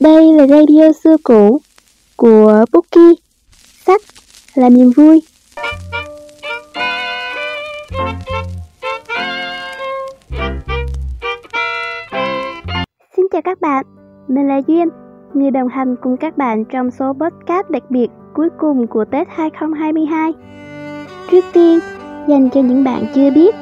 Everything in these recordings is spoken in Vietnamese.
Đây là radio xưa cũ của Bookie. Sách là niềm vui. Xin chào các bạn, mình là Duyên, người đồng hành cùng các bạn trong số podcast đặc biệt cuối cùng của Tết 2022. Trước tiên, dành cho những bạn chưa biết,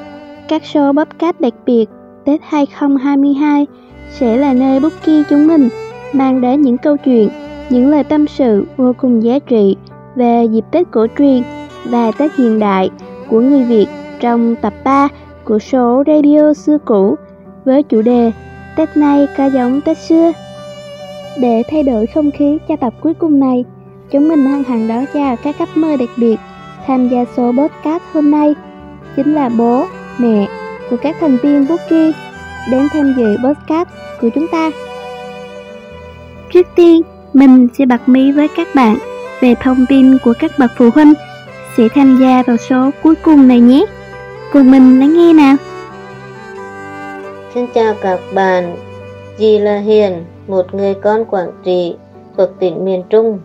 các số podcast đặc biệt Tết 2022 sẽ là nơi Bookie chúng mình mang đến những câu chuyện, những lời tâm sự vô cùng giá trị về dịp Tết cổ truyền và Tết hiện đại của người Việt trong tập 3 của số radio xưa cũ với chủ đề Tết nay có giống Tết xưa. Để thay đổi không khí cho tập cuối cùng này, chúng mình hân hạnh đón chào các khách mời đặc biệt tham gia số podcast hôm nay chính là bố, mẹ của các thành viên Bookie đến tham dự podcast của chúng ta. Trước tiên, mình sẽ bật mí với các bạn về thông tin của các bậc phụ huynh sẽ tham gia vào số cuối cùng này nhé. Cùng mình lắng nghe nào. Xin chào các bạn, dì là Hiền, một người con Quảng Trị thuộc tỉnh miền Trung.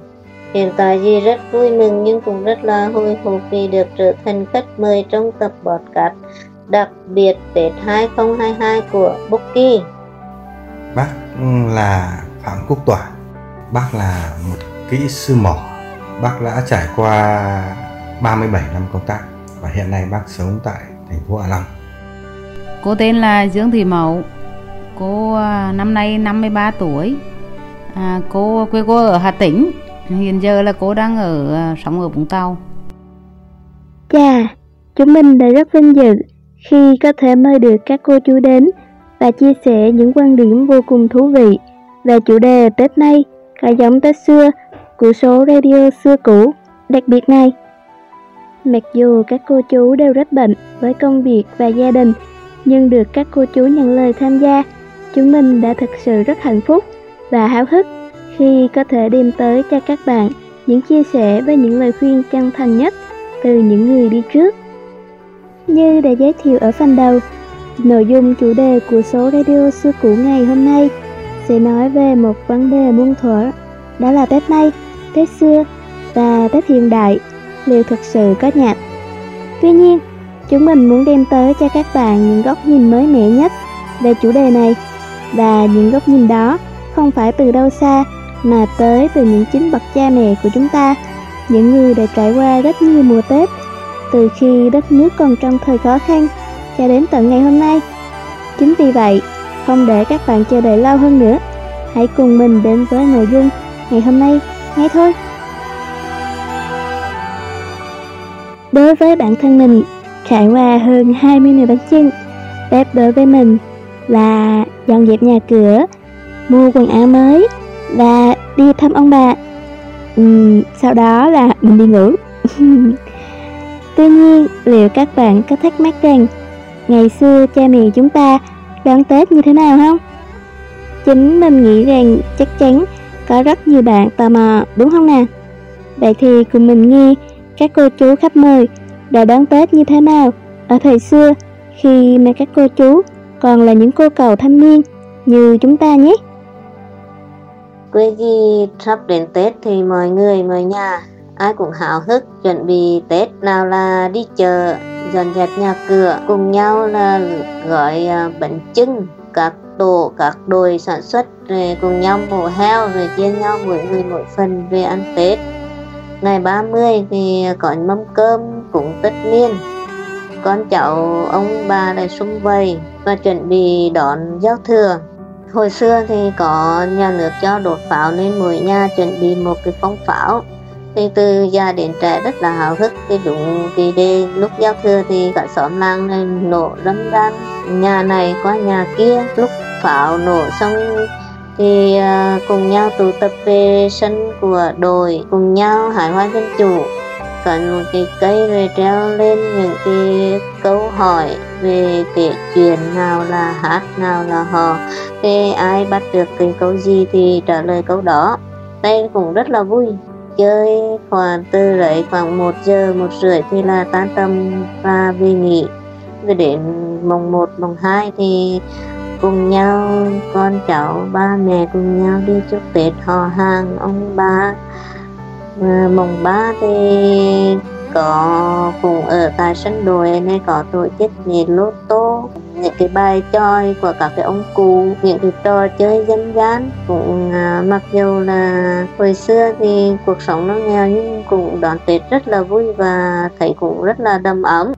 Hiện tại dì rất vui mừng nhưng cũng rất là hồi hộp vì được trở thành khách mời trong tập podcast đặc biệt Tết 2022 của Bookie. Bác là Phạm Quốc Tỏa, bác là một kỹ sư mỏ, bác đã trải qua 37 năm công tác và hiện nay bác sống tại thành phố Hạ Long. Cô tên là Dương Thị Mậu, cô à, năm nay 53 tuổi, à, cô quê cô ở Hà Tĩnh, hiện giờ là cô đang ở à, sống ở Vũng Tàu. Chà, chúng mình đã rất vinh dự khi có thể mời được các cô chú đến và chia sẻ những quan điểm vô cùng thú vị về chủ đề Tết nay khá giống Tết xưa của số radio xưa cũ đặc biệt này. Mặc dù các cô chú đều rất bận với công việc và gia đình, nhưng được các cô chú nhận lời tham gia, chúng mình đã thực sự rất hạnh phúc và háo hức khi có thể đem tới cho các bạn những chia sẻ với những lời khuyên chân thành nhất từ những người đi trước. Như đã giới thiệu ở phần đầu, nội dung chủ đề của số radio xưa cũ ngày hôm nay sẽ nói về một vấn đề muôn thuở, đó là Tết nay, Tết xưa và Tết hiện đại liệu thực sự có nhạc. Tuy nhiên, chúng mình muốn đem tới cho các bạn những góc nhìn mới mẻ nhất về chủ đề này và những góc nhìn đó không phải từ đâu xa mà tới từ những chính bậc cha mẹ của chúng ta, những người đã trải qua rất nhiều mùa Tết từ khi đất nước còn trong thời khó khăn cho đến tận ngày hôm nay. Chính vì vậy, không để các bạn chờ đợi lâu hơn nữa, hãy cùng mình đến với nội dung ngày hôm nay ngay thôi. Đối với bản thân mình, trải qua hơn 20 ngày bánh chưng, bếp đối với mình là dọn dẹp nhà cửa, mua quần áo mới và đi thăm ông bà. Uhm, sau đó là mình đi ngủ. Tuy nhiên, liệu các bạn có thắc mắc rằng ngày xưa cha mẹ chúng ta đón Tết như thế nào không? Chính mình nghĩ rằng chắc chắn có rất nhiều bạn tò mò, đúng không nè. Vậy thì cùng mình nghe các cô chú khách mời đã đón Tết như thế nào ở thời xưa khi mà các cô chú còn là những cô cầu thanh niên như chúng ta nhé. Quê ghi sắp đến Tết thì mọi người, mọi nhà ai cũng hào hức, chuẩn bị Tết nào là đi chợ, dọn dẹp nhà cửa, cùng nhau là gọi à, bánh trưng các tổ, các đội sản xuất, rồi cùng nhau mổ heo, rồi chia nhau mỗi người mỗi phần về ăn Tết. Ngày 30 thì có mâm cơm cũng tất niên. Con cháu, ông bà lại sum vầy và chuẩn bị đón giao thừa. Hồi xưa thì có nhà nước cho đột pháo nên mỗi nhà chuẩn bị một cái phong pháo thì từ gia đến trẻ rất là hào hức, thì đúng thì đề lúc giao thừa thì cả xóm làng này nổ râm ran nhà này qua nhà kia, lúc pháo nổ xong thì à, cùng nhau tụ tập về sân của đội, cùng nhau hải hoa dân chủ. Cần một cái cây rồi treo lên những cái câu hỏi về kể chuyện nào là hát, nào là hò. Thì ai bắt được cái câu gì thì trả lời câu đó. Đây cũng rất là vui chơi khoảng từ đấy khoảng 1 giờ một rưỡi thì là tan tâm và về nghỉ. Rồi đến mùng 1 mùng 2 thì cùng nhau con cháu ba mẹ cùng nhau đi chúc tết họ hàng. Ông bà à, ờ, mùng 3 thì có cùng ở tại sân đồi này có tổ chức nhị lô tô những cái bài tròi của các cái ông cụ những cái trò chơi dân gian cũng à, mặc dù là hồi xưa thì cuộc sống nó nghèo nhưng cũng đón tết rất là vui và thấy cũng rất là đầm ấm.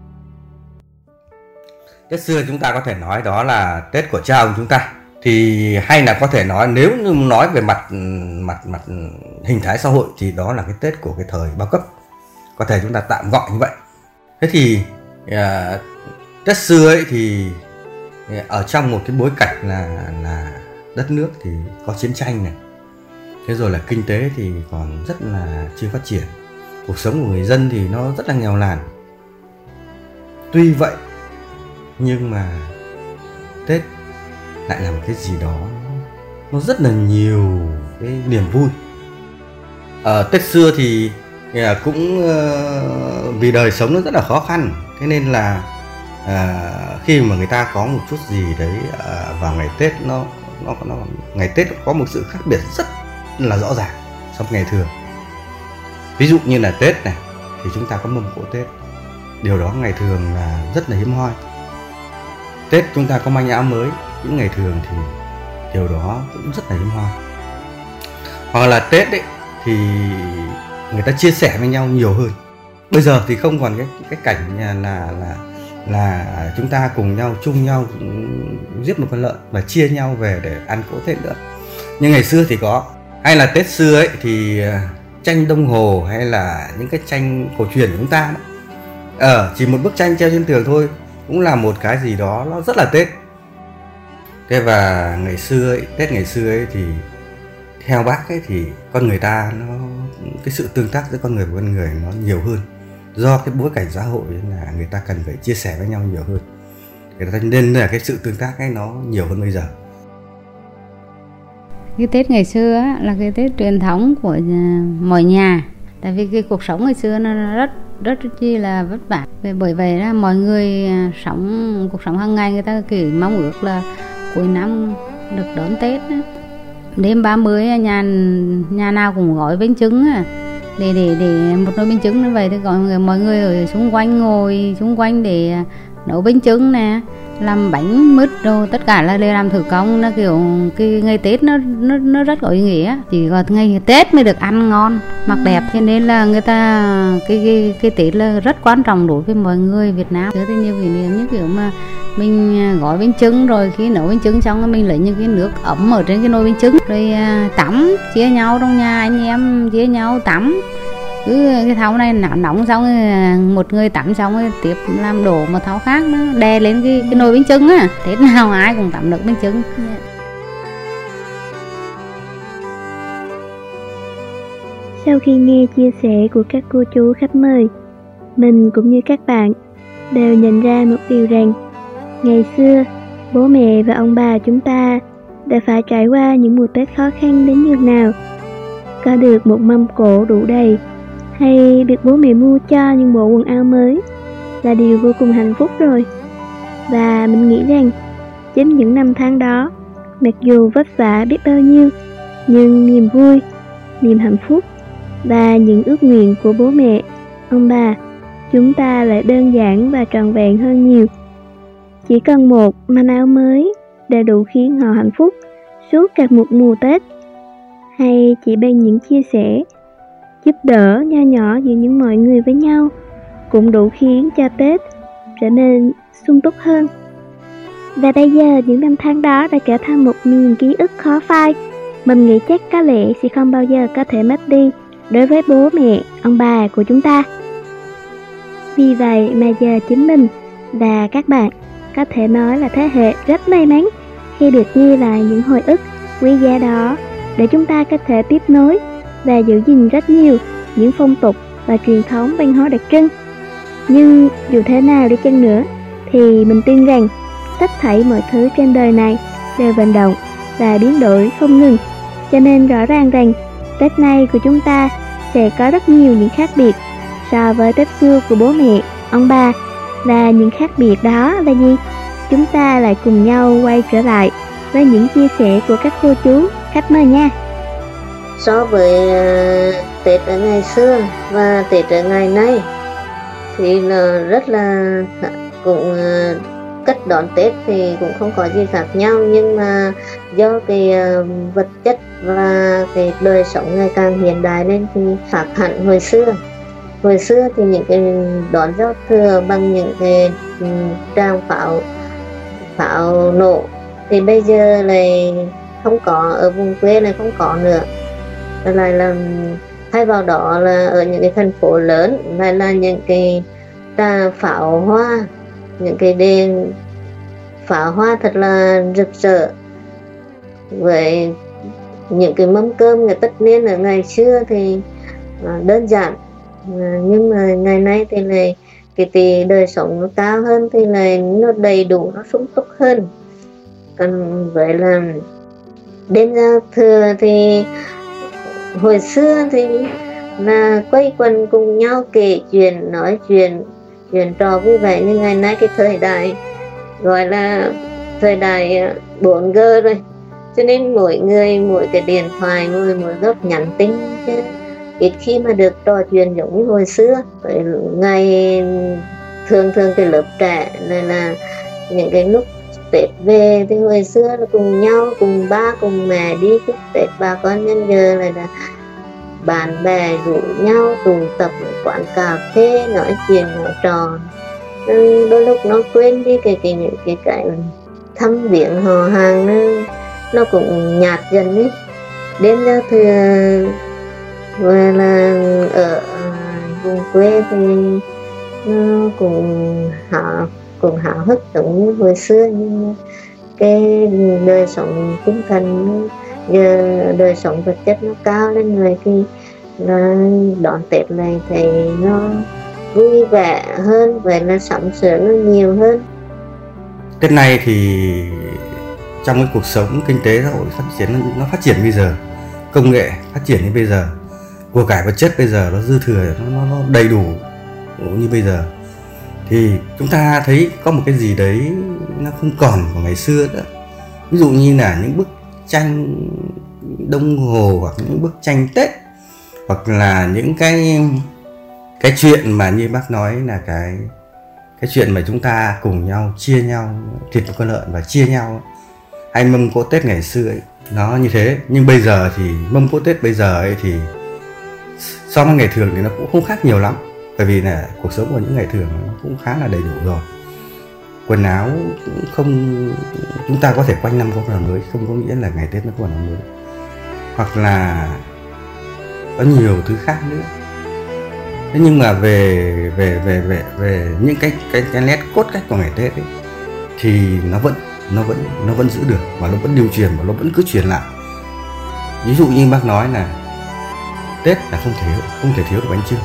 Tết xưa chúng ta có thể nói đó là Tết của cha ông chúng ta. Thì hay là có thể nói nếu như nói về mặt mặt mặt hình thái xã hội thì đó là cái Tết của cái thời bao cấp. Có thể chúng ta tạm gọi như vậy. Thế thì uh, Tết xưa ấy thì ở trong một cái bối cảnh là là đất nước thì có chiến tranh này. Thế rồi là kinh tế thì còn rất là chưa phát triển. Cuộc sống của người dân thì nó rất là nghèo nàn. Tuy vậy, nhưng mà tết lại là một cái gì đó, nó rất là nhiều cái niềm vui. Ở tết xưa thì ờ, cũng ờ, vì đời sống nó rất là khó khăn. Thế nên là à, khi mà người ta có một chút gì đấy à, vào ngày tết nó nó nó ngày tết có một sự khác biệt rất là rõ ràng so với ngày thường. Ví dụ như là tết này thì chúng ta có mâm cỗ tết. Điều đó ngày thường là rất là hiếm hoi. Tết chúng ta có manh áo mới những ngày thường thì điều đó cũng rất là hiếm hoi. Hoặc là Tết đấy thì người ta chia sẻ với nhau nhiều hơn. Bây giờ thì không còn cái cái cảnh là là là chúng ta cùng nhau chung nhau giết một con lợn và chia nhau về để ăn cỗ Tết nữa. Nhưng ngày xưa thì có. Hay là Tết xưa ấy thì ờ, tranh đồng hồ hay là những cái tranh cổ truyền của chúng ta ở ờ, chỉ một bức tranh treo trên tường thôi cũng là một cái gì đó nó rất là tết. Thế và ngày xưa ấy, tết ngày xưa ấy thì theo bác ấy thì con người ta nó cái sự tương tác giữa con người và con người nó nhiều hơn do cái bối cảnh xã hội là người ta cần phải chia sẻ với nhau nhiều hơn. Người ta nên là cái sự tương tác ấy nó nhiều hơn bây giờ. Cái tết ngày xưa á, là cái tết truyền thống của à, mọi nhà. Tại vì cái cuộc sống ngày xưa nó rất rất chi là vất vả. Bởi vậy là mọi người à, sống cuộc sống hàng ngày người ta kỳ mong ước là cuối năm được đón tết đó. đêm 30 nhà nhà nào cũng gói bánh trứng à để để để một nồi bánh trứng như vậy thì gọi mọi người ở xung quanh ngồi xung quanh để nấu bánh trứng nè làm bánh mứt đồ tất cả là đều làm thủ công. Nó kiểu cái ngày tết nó nó nó rất có ý nghĩa. Chỉ có ngày tết mới được ăn ngon mặc đẹp. Cho nên là người ta cái cái cái tết là rất quan trọng đối với mọi người việt nam. Chứa thì nhiều kỷ niệm như kiểu mà mình gói bánh trứng rồi khi nấu bánh trứng xong mình lấy những cái nước ấm ở trên cái nồi bánh trứng rồi à, tắm chia nhau trong nhà anh em chia nhau tắm cứ cái thau này nóng nóng xong một người tắm xong rồi tiếp làm đổ một thau khác nó đè lên cái cái nồi bánh trứng á thế nào ai cũng tắm được bánh trứng yeah. Sau khi nghe chia sẻ của các cô chú khách mời, mình cũng như các bạn đều nhận ra một điều rằng ngày xưa bố mẹ và ông bà chúng ta đã phải trải qua những mùa Tết khó khăn đến nhường nào. Có được một mâm cổ đủ đầy hay được bố mẹ mua cho những bộ quần áo mới là điều vô cùng hạnh phúc rồi. Và mình nghĩ rằng chính những năm tháng đó, mặc dù vất vả biết bao nhiêu, nhưng niềm vui, niềm hạnh phúc và những ước nguyện của bố mẹ, ông bà, chúng ta lại đơn giản và tròn vẹn hơn nhiều. Chỉ cần một manh áo mới đã đủ khiến họ hạnh phúc suốt cả một mùa Tết. Hay chỉ bằng những chia sẻ giúp đỡ nho nhỏ giữa những mọi người với nhau cũng đủ khiến cho Tết trở nên sung túc hơn. Và bây giờ những năm tháng đó đã trở thành một miền ký ức khó phai. Mình nghĩ chắc có lẽ sẽ không bao giờ có thể mất đi đối với bố mẹ, ông bà của chúng ta. Vì vậy mà giờ chính mình và các bạn có thể nói là thế hệ rất may mắn khi được nghe lại những hồi ức quý giá đó để chúng ta có thể tiếp nối và giữ gìn rất nhiều những phong tục và truyền thống văn hóa đặc trưng. Nhưng dù thế nào đi chăng nữa, thì mình tin rằng tất thảy mọi thứ trên đời này đều vận động và biến đổi không ngừng. Cho nên rõ ràng rằng Tết nay của chúng ta sẽ có rất nhiều những khác biệt so với Tết xưa của bố mẹ, ông bà. Và những khác biệt đó là gì? chúng ta lại cùng nhau quay trở lại với những chia sẻ của các cô chú khách mời nha. So với ờ, Tết ở ngày xưa và Tết ở ngày nay, thì là rất là cũng ờ, cách đón Tết thì cũng không có gì khác nhau. Nhưng mà do cái ờ, vật chất và cái đời sống ngày càng hiện đại nên thì khác hẳn hồi xưa. Hồi xưa thì những cái đón giao thừa bằng những cái ừ, trang pháo pháo nổ, thì bây giờ này không có, ở vùng quê này không có nữa lại là thay vào đó là ở những cái thành phố lớn, lại là những cái trà pháo hoa, những cái đèn pháo hoa thật là rực rỡ. Với những cái mâm cơm ngày tất niên ở ngày xưa thì à, đơn giản. À, nhưng mà ngày nay thì này cái thì đời sống nó cao hơn thì này nó đầy đủ, nó sung túc hơn. Còn vậy là đêm giao thừa thì hồi xưa thì là quay quần cùng nhau kể chuyện, nói chuyện chuyện trò vui vẻ như ngày nay cái thời đại, gọi là thời đại ờ, 4G rồi. Cho nên mỗi người mỗi cái điện thoại, mỗi mỗi góc nhắn tin chứ, ít khi mà được trò chuyện giống như hồi xưa. Ngày, thường thường cái lớp trẻ này là những cái lúc Tết về thì hồi xưa là cùng nhau cùng ba cùng mẹ đi chúc Tết. Bà con nhân giờ là, là bạn bè rủ nhau tụ tập ở quán cà phê nói chuyện nói trò. Ừ, đôi lúc nó quên đi cái cái những cái cái thăm viếng họ hàng nó nó cũng nhạt dần ấy. Đến ra thừa và là ở vùng quê thì nó cũng hả cùng hào hức giống như hồi xưa nhưng cái đời sống tinh thần giờ đời sống vật chất nó cao lên người thì là đón tết này thì nó vui vẻ hơn vậy là sắm sửa nó nhiều hơn. Tết này thì trong cái cuộc sống kinh tế xã hội phát triển nó phát triển bây giờ công nghệ phát triển như bây giờ của cải vật chất bây giờ nó dư thừa nó, nó đầy đủ như bây giờ thì chúng ta thấy có một cái gì đấy nó không còn của ngày xưa nữa. Ví dụ như là những bức tranh đông hồ hoặc những bức tranh tết hoặc là những cái cái chuyện mà như bác nói là cái cái chuyện mà chúng ta cùng nhau chia nhau thịt con lợn và chia nhau. Hay mâm cỗ tết ngày xưa ấy, nó như thế. Nhưng bây giờ thì mâm cỗ tết bây giờ ấy thì so với ngày thường thì nó cũng không khác nhiều lắm bởi vì là cuộc sống của những ngày thường nó cũng khá là đầy đủ rồi. Quần áo cũng không chúng ta có thể quanh năm có quần áo mới không có nghĩa là ngày tết nó có quần áo mới. Hoặc là có nhiều thứ khác nữa. Thế nhưng mà về về về về về những cái cái cái nét cốt cách của ngày tết ấy, thì nó vẫn nó vẫn nó vẫn giữ được và nó vẫn điều truyền và nó vẫn cứ truyền lại. Ví dụ như bác nói là tết là không thể không thể thiếu được bánh trưng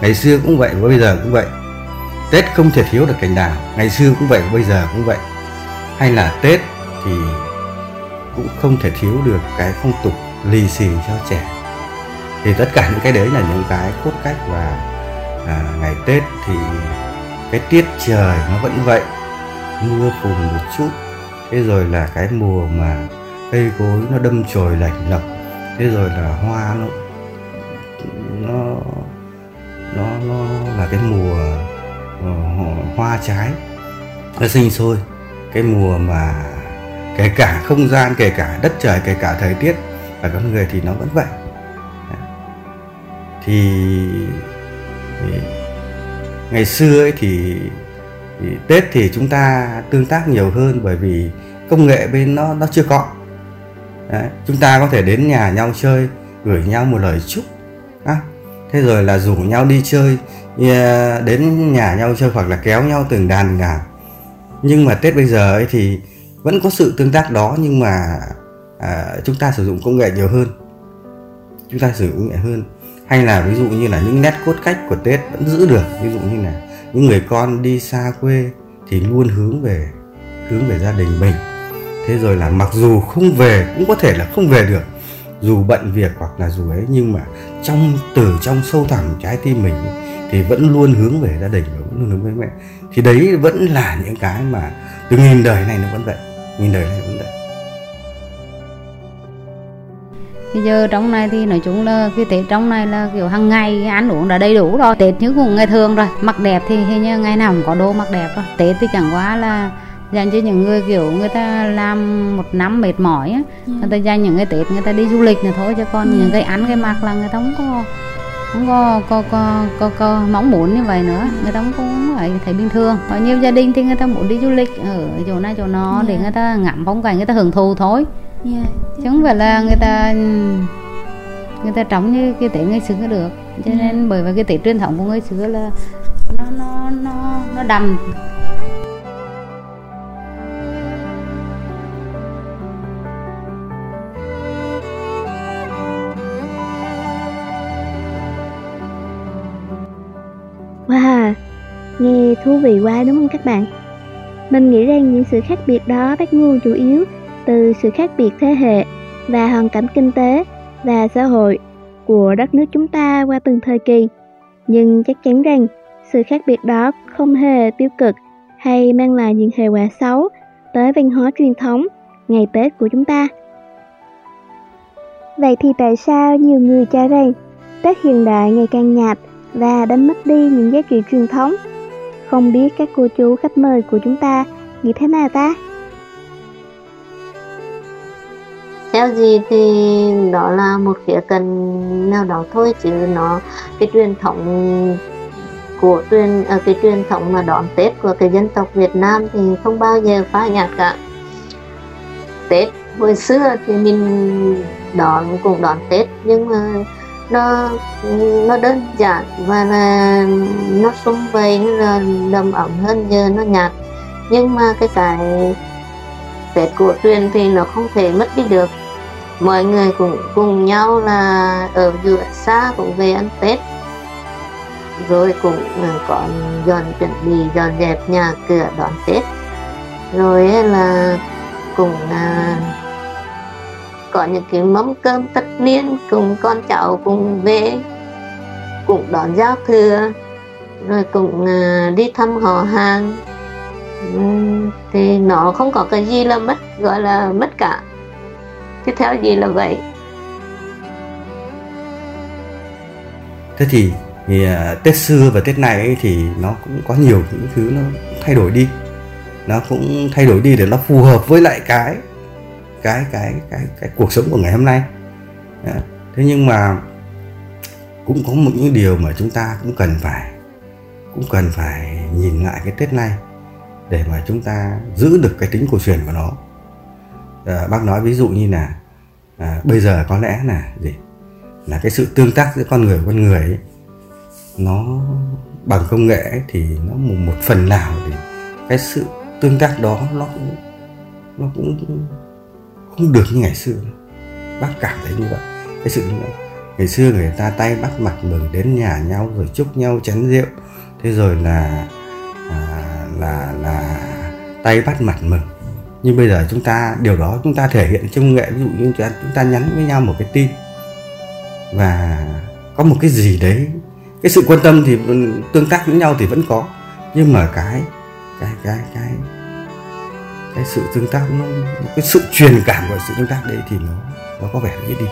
ngày xưa cũng vậy và bây giờ cũng vậy. Tết không thể thiếu được cành đào. Ngày xưa cũng vậy và bây giờ cũng vậy. Hay là tết thì cũng không thể thiếu được cái phong tục lì xì cho trẻ. Thì tất cả những cái đấy là những cái cốt cách và à, ngày tết thì cái tiết trời nó vẫn vậy. Mưa phùn một chút thế rồi là cái mùa mà cây cối nó đâm chồi lạnh lộc thế rồi là hoa nó nó nó nó là cái mùa uh, hoa trái. Nó sinh sôi. Cái mùa mà kể cả không gian kể cả đất trời kể cả thời tiết và con người thì nó vẫn vậy. Thì, thì ngày xưa ấy thì, thì tết thì chúng ta tương tác nhiều hơn bởi vì công nghệ bên nó nó chưa có. Đấy, chúng ta có thể đến nhà nhau chơi gửi nhau một lời chúc à, thế rồi là rủ nhau đi chơi đến nhà nhau chơi hoặc là kéo nhau từng đàn ngàn nhưng mà tết bây giờ ấy thì vẫn có sự tương tác đó nhưng mà à, chúng ta sử dụng công nghệ nhiều hơn. Chúng ta sử dụng công nghệ hơn. Hay là ví dụ như là những nét cốt cách của tết vẫn giữ được ví dụ như là những người con đi xa quê thì luôn hướng về hướng về gia đình mình. Thế rồi là mặc dù không về cũng có thể là không về được dù bận việc hoặc là dù ấy, nhưng mà trong, từ trong sâu thẳm trái tim mình thì vẫn luôn hướng về gia đình và vẫn luôn hướng về mẹ. Thì đấy vẫn là những cái mà từ nghìn đời này nó vẫn vậy, nghìn đời này vẫn vậy. Bây giờ trong này thì nói chung là cái tết trong này là kiểu hàng ngày ăn uống đã đầy đủ rồi. Tết như cũng ngày thường rồi, mặc đẹp thì hình như ngày nào cũng có đồ mặc đẹp rồi. Tết thì chẳng quá là dành cho những người kiểu người ta làm một năm mệt mỏi á ừ. người ta dành những cái tết người ta đi du lịch nữa thôi chứ còn ừ. những cái ăn cái mặc là người ta không có không có có, có, có, có mong muốn như vậy nữa người ta không có phải thấy bình thường có nhiều gia đình thì người ta muốn đi du lịch ở chỗ này chỗ nó yeah. để người ta ngắm phong cảnh người ta hưởng thụ thôi yeah. chứ không phải là người ta người ta trống như cái tết ngày xưa được cho nên yeah. bởi vì cái tết truyền thống của người xưa là nó nó nó nó đầm thú vị quá, đúng không các bạn? Mình nghĩ rằng những sự khác biệt đó bắt nguồn chủ yếu từ sự khác biệt thế hệ và hoàn cảnh kinh tế và xã hội của đất nước chúng ta qua từng thời kỳ. Nhưng chắc chắn rằng sự khác biệt đó không hề tiêu cực hay mang lại những hệ quả xấu tới văn hóa truyền thống ngày Tết của chúng ta. Vậy thì tại sao nhiều người cho rằng Tết hiện đại ngày càng nhạt và đánh mất đi những giá trị truyền thống. Không biết các cô chú khách mời của chúng ta nghĩ thế nào ta? Theo gì thì đó là một khía cạnh nào đó thôi, chứ nó, cái truyền thống của truyền ở cái truyền thống mà đón Tết của cái dân tộc Việt Nam thì không bao giờ phai nhạt cả. Tết hồi xưa thì mình đón, cũng đón Tết, nhưng mà nó nó đơn giản và là nó sung vầy, nó là đầm ẩm hơn giờ nó nhạt. Nhưng mà cái cái Tết cổ truyền thì nó không thể mất đi được. Mọi người cũng cùng nhau là ở giữa xa cũng về ăn Tết. Rồi cũng ờ, còn dọn chuẩn bị, dọn dẹp nhà cửa đón Tết. Rồi là cùng là có những cái mâm cơm tất niên cùng con cháu cùng về cũng đón giao thừa rồi cũng à, đi thăm họ hàng. Thì nó không có cái gì là mất gọi là mất cả. Chứ theo gì là vậy? Thế thì, thì à, tết xưa và tết này ấy, thì nó cũng có nhiều những thứ nó thay đổi đi. Nó cũng thay đổi đi để nó phù hợp với lại cái cái cái cái cái cuộc sống của ngày hôm nay. Thế nhưng mà cũng có một những điều mà chúng ta cũng cần phải cũng cần phải nhìn lại cái tết này để mà chúng ta giữ được cái tính cổ truyền của nó. À, bác nói ví dụ như là à, bây giờ có lẽ là gì? Là cái sự tương tác giữa con người con người ấy, nó bằng công nghệ ấy, thì nó một, một phần nào thì cái sự tương tác đó nó cũng nó cũng không được như ngày xưa. Bác cảm thấy như vậy. Cái sự ngày xưa người ta tay bắt mặt mừng đến nhà nhau rồi chúc nhau chén rượu. Thế rồi là à, là là tay bắt mặt mừng. Nhưng bây giờ chúng ta điều đó chúng ta thể hiện trong nghệ ví dụ như chúng ta, chúng ta nhắn với nhau một cái tin. Và có một cái gì đấy cái sự quan tâm thì tương tác với nhau thì vẫn có. Nhưng mà cái cái cái cái cái sự tương tác nó cái sự truyền cảm của sự tương tác đấy thì nó nó có vẻ ít đi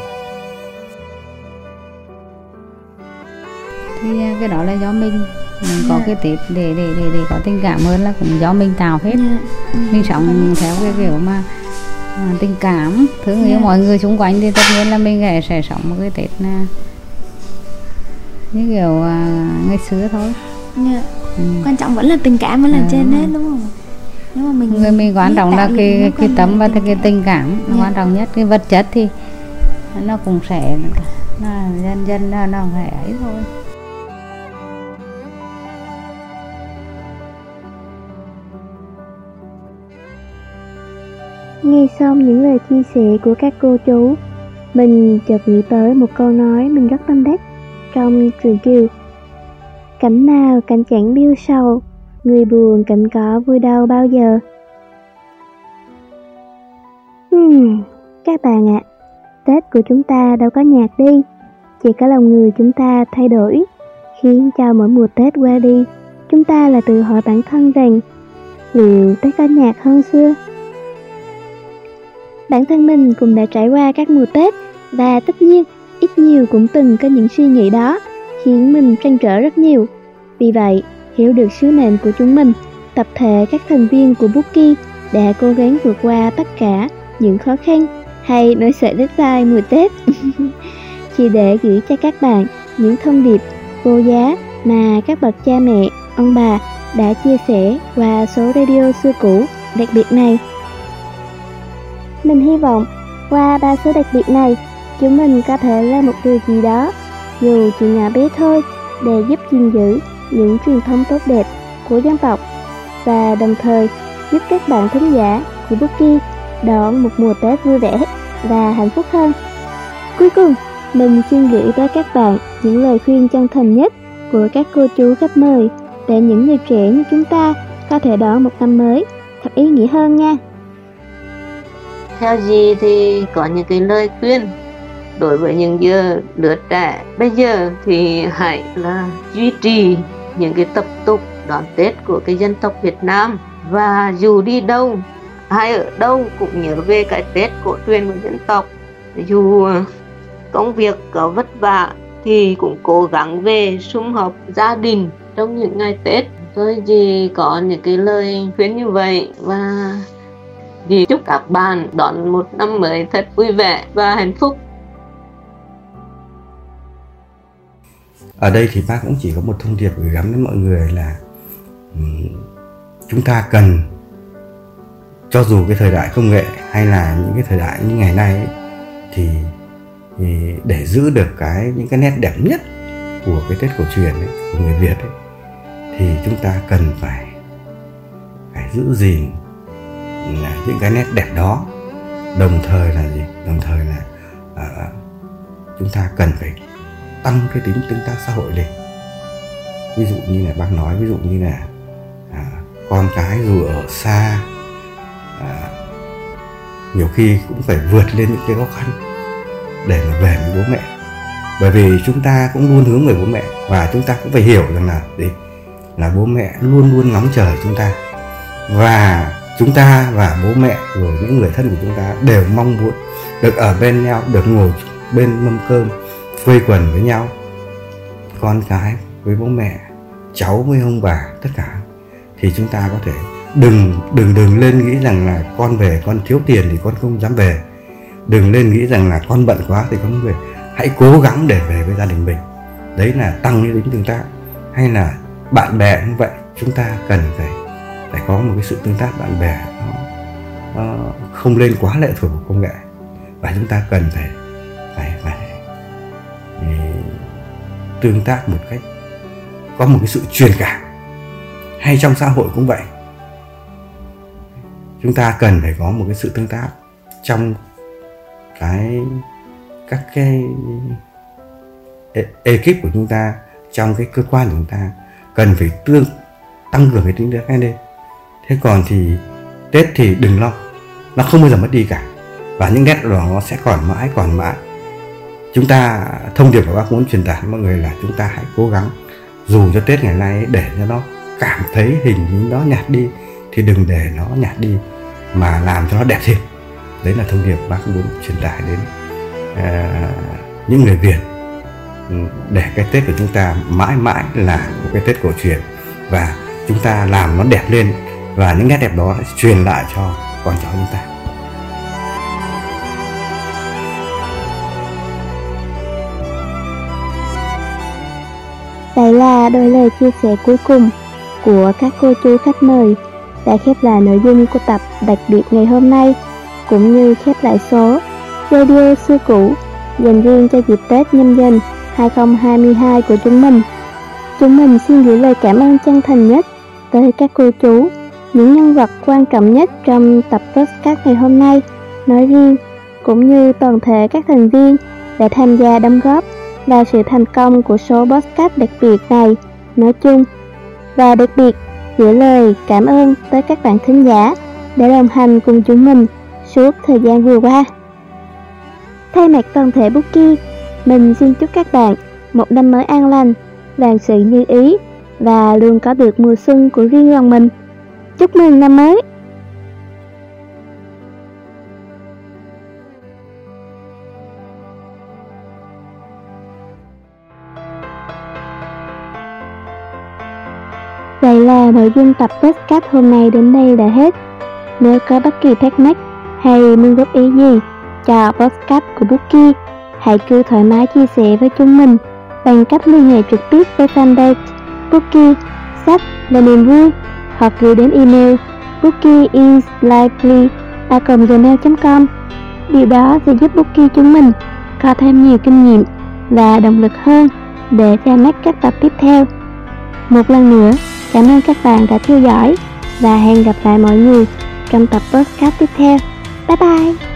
thì à, cái đó là do mình mình có. Dạ. cái tết để để để để có tình cảm hơn là cũng do mình tạo hết. Dạ. mình sống theo cái kiểu mà à, tình cảm thương yêu yeah. Dạ. mọi người xung quanh thì tất nhiên là mình sẽ, sẽ sống một cái tết là như kiểu à, ngày xưa thôi yeah. ừ. quan trọng vẫn là tình cảm vẫn là à. trên hết đúng không nếu mà mình người mình quan trọng là cái cái tấm và cái tình cảm yeah. quan trọng nhất cái vật chất thì nó cũng sẽ là dần dần nó, nó phải ấy thôi Nghe xong những lời chia sẻ của các cô chú, mình chợt nghĩ tới một câu nói mình rất tâm đắc trong truyền kiều. Cảnh nào cảnh chẳng biêu sầu, người buồn cảnh có vui đau bao giờ. Hmm, các bạn ạ, à, Tết của chúng ta đâu có nhạt đi, chỉ có lòng người chúng ta thay đổi. khiến cho mỗi mùa Tết qua đi, chúng ta là tự hỏi bản thân rằng liệu Tết có nhạt hơn xưa? Bản thân mình cũng đã trải qua các mùa Tết và tất nhiên ít nhiều cũng từng có những suy nghĩ đó khiến mình trăn trở rất nhiều. Vì vậy, hiểu được sứ mệnh của chúng mình, tập thể các thành viên của Bookie đã cố gắng vượt qua tất cả những khó khăn hay nỗi sợ đất tai mùa Tết. Chỉ để gửi cho các bạn những thông điệp vô giá mà các bậc cha mẹ, ông bà đã chia sẻ qua số radio xưa cũ đặc biệt này. Mình hy vọng qua ba số đặc biệt này, chúng mình có thể làm một điều gì đó, dù chỉ nhỏ bé thôi, để giúp gìn giữ những truyền thống tốt đẹp của dân tộc và đồng thời giúp các bạn thính giả của Bookie đón một mùa Tết vui vẻ và hạnh phúc hơn. Cuối cùng, mình xin gửi tới các bạn những lời khuyên chân thành nhất của các cô chú khách mời để những người trẻ như chúng ta có thể đón một năm mới thật ý nghĩa hơn nha. Theo gì thì có những cái lời khuyên đối với những giờ lứa trẻ, bây giờ thì hãy là duy trì những cái tập tục đón Tết của cái dân tộc Việt Nam. Và dù đi đâu hay ở đâu cũng nhớ về cái Tết cổ truyền của dân tộc. Dù công việc có vất vả thì cũng cố gắng về sum họp gia đình trong những ngày Tết. Tôi chỉ có những cái lời khuyên như vậy và thì chúc các bạn đón một năm mới thật vui vẻ và hạnh phúc. Ở đây thì bác cũng chỉ có một thông điệp gửi gắm đến mọi người là ừ, chúng ta cần cho dù cái thời đại công nghệ hay là những cái thời đại như ngày nay ấy, thì, thì để giữ được cái những cái nét đẹp nhất của cái tết cổ truyền ấy, của người Việt ấy, thì chúng ta cần phải phải giữ gìn là những cái nét đẹp đó. Đồng thời là gì? Đồng thời là à, chúng ta cần phải tăng cái tính tương tác xã hội lên. Ví dụ như là bác nói ví dụ như là à, con cái dù ở xa à, nhiều khi cũng phải vượt lên những cái khó khăn để mà về với bố mẹ. Bởi vì chúng ta cũng luôn hướng về bố mẹ và chúng ta cũng phải hiểu rằng là gì là bố mẹ luôn luôn ngóng chờ chúng ta. Và chúng ta và bố mẹ rồi những người thân của chúng ta đều mong muốn được ở bên nhau được ngồi bên mâm cơm quây quần với nhau con cái với bố mẹ cháu với ông bà tất cả. Thì chúng ta có thể đừng đừng đừng lên nghĩ rằng là con về con thiếu tiền thì con không dám về. Đừng lên nghĩ rằng là con bận quá thì con không về. Hãy cố gắng để về với gia đình mình. Đấy là tăng cái tính tương tác. Hay là bạn bè cũng vậy chúng ta cần phải phải có một cái sự tương tác bạn bè nó, nó không lên quá lệ thuộc vào công nghệ. Và chúng ta cần phải phải tương tác một cách có một cái sự truyền cảm. Hay trong xã hội cũng vậy. Chúng ta cần phải có một cái sự tương tác trong cái, các cái e, ekip của chúng ta, trong cái cơ quan của chúng ta cần phải tương, tăng cường cái tính tương tác lên. Thế còn thì tết thì đừng lo, nó không bao giờ mất đi cả. Và những nét đó nó sẽ còn mãi còn mãi chúng ta thông điệp của bác muốn truyền tải mọi người là chúng ta hãy cố gắng dù cho tết ngày nay để cho nó cảm thấy hình nó nhạt đi thì đừng để nó nhạt đi mà làm cho nó đẹp thêm. Đấy là thông điệp bác muốn truyền tải đến uh, những người việt. Ừ, để cái tết của chúng ta mãi mãi là một cái tết cổ truyền và chúng ta làm nó đẹp lên và những nét đẹp đó truyền lại cho con cháu chúng ta. Là đôi lời chia sẻ cuối cùng của các cô chú khách mời đã khép lại nội dung của tập đặc biệt ngày hôm nay, cũng như khép lại số radio xưa cũ dành riêng cho dịp Tết nhâm dần 2022 của chúng mình. Chúng mình xin gửi lời cảm ơn chân thành nhất tới các cô chú, những nhân vật quan trọng nhất trong tập podcast ngày hôm nay, nói riêng, cũng như toàn thể các thành viên đã tham gia đóng góp và sự thành công của số podcast đặc biệt này nói chung. Và đặc biệt, gửi lời cảm ơn tới các bạn thính giả đã đồng hành cùng chúng mình suốt thời gian vừa qua. Thay mặt toàn thể Bookie, mình xin chúc các bạn một năm mới an lành, vạn sự như ý và luôn có được mùa xuân của riêng lòng mình. Chúc mừng năm mới! Nội dung tập podcast hôm nay đến đây đã hết. Nếu có bất kỳ thắc mắc hay muốn góp ý gì cho podcast của Bookie, hãy cứ thoải mái chia sẻ với chúng mình bằng cách liên hệ trực tiếp với fanpage Bookie sách là niềm vui hoặc gửi đến email bookieislively.com Điều đó sẽ giúp Bookie chúng mình có thêm nhiều kinh nghiệm và động lực hơn để ra mắt các tập tiếp theo. Một lần nữa, cảm ơn các bạn đã theo dõi và hẹn gặp lại mọi người trong tập podcast tiếp theo. Bye bye!